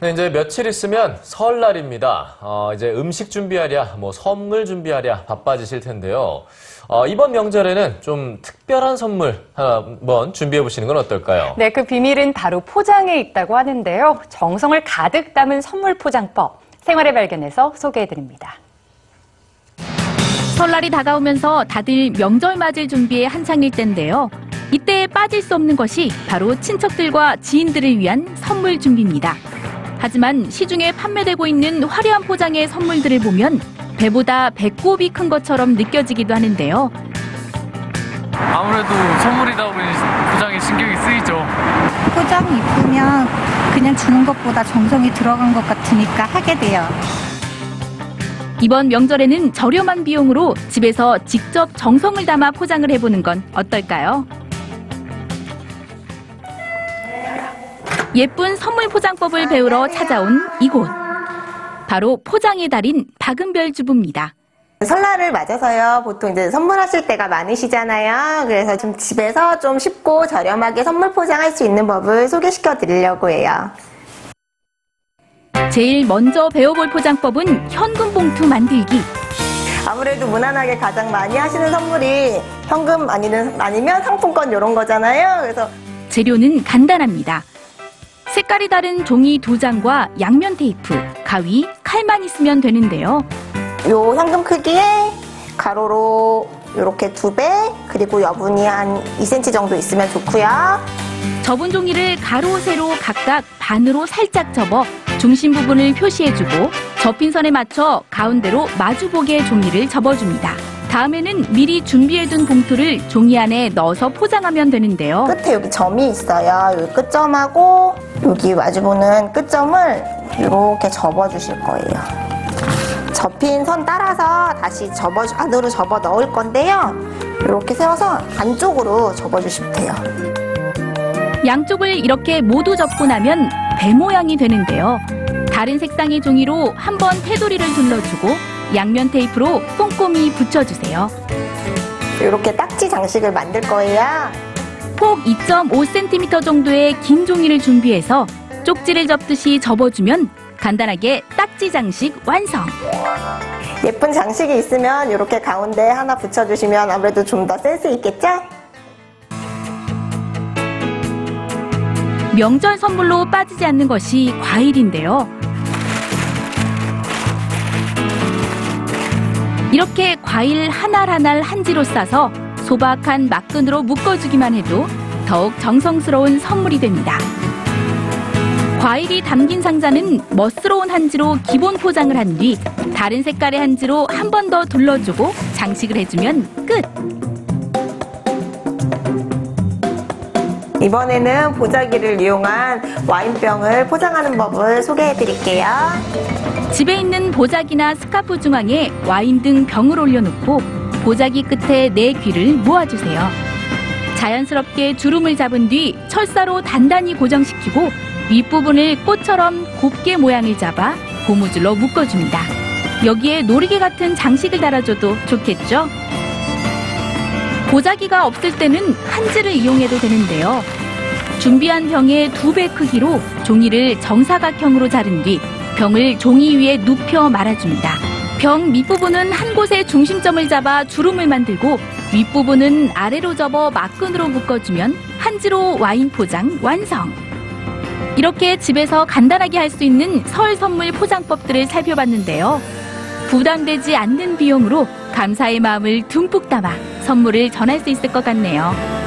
네, 이제 며칠 있으면 설날입니다. 어, 이제 음식 준비하랴, 뭐 선물 준비하랴 바빠지실 텐데요. 어, 이번 명절에는 좀 특별한 선물 한번 준비해 보시는 건 어떨까요? 네, 그 비밀은 바로 포장에 있다고 하는데요. 정성을 가득 담은 선물 포장법. 생활의 발견에서 소개해 드립니다. 설날이 다가오면서 다들 명절 맞을 준비에 한창일 때인데요. 이때 빠질 수 없는 것이 바로 친척들과 지인들을 위한 선물 준비입니다. 하지만 시중에 판매되고 있는 화려한 포장의 선물들을 보면 배보다 배꼽이 큰 것처럼 느껴지기도 하는데요. 아무래도 선물이다 보니 포장에 신경이 쓰이죠. 포장 이쁘면 그냥 주는 것보다 정성이 들어간 것 같으니까 하게 돼요. 이번 명절에는 저렴한 비용으로 집에서 직접 정성을 담아 포장을 해보는 건 어떨까요? 예쁜 선물 포장법을 배우러 찾아온 이곳. 바로 포장의 달인 박은별 주부입니다. 설날을 맞아서요. 보통 이제 선물하실 때가 많으시잖아요. 그래서 좀 집에서 좀 쉽고 저렴하게 선물 포장할 수 있는 법을 소개시켜 드리려고 해요. 제일 먼저 배워볼 포장법은 현금 봉투 만들기. 아무래도 무난하게 가장 많이 하시는 선물이 현금 아니면, 아니면 상품권 이런 거잖아요. 그래서 재료는 간단합니다. 색깔이 다른 종이 두 장과 양면 테이프, 가위, 칼만 있으면 되는데요. 요 현금 크기에 가로로 이렇게 두 배, 그리고 여분이 한 2cm 정도 있으면 좋고요. 접은 종이를 가로, 세로 각각 반으로 살짝 접어 중심 부분을 표시해주고 접힌 선에 맞춰 가운데로 마주보게 종이를 접어줍니다. 다음에는 미리 준비해둔 봉투를 종이 안에 넣어서 포장하면 되는데요. 끝에 여기 점이 있어요. 여기 끝점하고 여기 마주보는 끝점을 이렇게 접어주실 거예요. 접힌 선 따라서 다시 접어 안으로 접어 넣을 건데요. 이렇게 세워서 안쪽으로 접어주시면 돼요. 양쪽을 이렇게 모두 접고 나면 배 모양이 되는데요. 다른 색상의 종이로 한번 테두리를 둘러주고 양면 테이프로 꼼꼼히 붙여주세요. 이렇게 딱지 장식을 만들 거예요. 폭 2.5cm 정도의 긴 종이를 준비해서 쪽지를 접듯이 접어주면 간단하게 딱지 장식 완성. 예쁜 장식이 있으면 이렇게 가운데 하나 붙여주시면 아무래도 좀 더 센스 있겠죠? 명절 선물로 빠지지 않는 것이 과일인데요. 이렇게 과일 하날 한지로 싸서 소박한 막근으로 묶어주기만 해도 더욱 정성스러운 선물이 됩니다. 과일이 담긴 상자는 멋스러운 한지로 기본 포장을 한 뒤 다른 색깔의 한지로 한 번 더 둘러주고 장식을 해주면 끝! 이번에는 보자기를 이용한 와인병을 포장하는 법을 소개해 드릴게요. 집에 있는 보자기나 스카프 중앙에 와인 등 병을 올려놓고 보자기 끝에 내 귀를 모아주세요. 자연스럽게 주름을 잡은 뒤 철사로 단단히 고정시키고 윗부분을 꽃처럼 곱게 모양을 잡아 고무줄로 묶어줍니다. 여기에 놀이개 같은 장식을 달아줘도 좋겠죠? 보자기가 없을 때는 한지를 이용해도 되는데요. 준비한 병의 두 배 크기로 종이를 정사각형으로 자른 뒤 병을 종이 위에 눕혀 말아줍니다. 병 밑부분은 한 곳에 중심점을 잡아 주름을 만들고 윗부분은 아래로 접어 막근으로 묶어주면 한지로 와인 포장 완성! 이렇게 집에서 간단하게 할 수 있는 설 선물 포장법들을 살펴봤는데요. 부담되지 않는 비용으로 감사의 마음을 듬뿍 담아 선물을 전할 수 있을 것 같네요.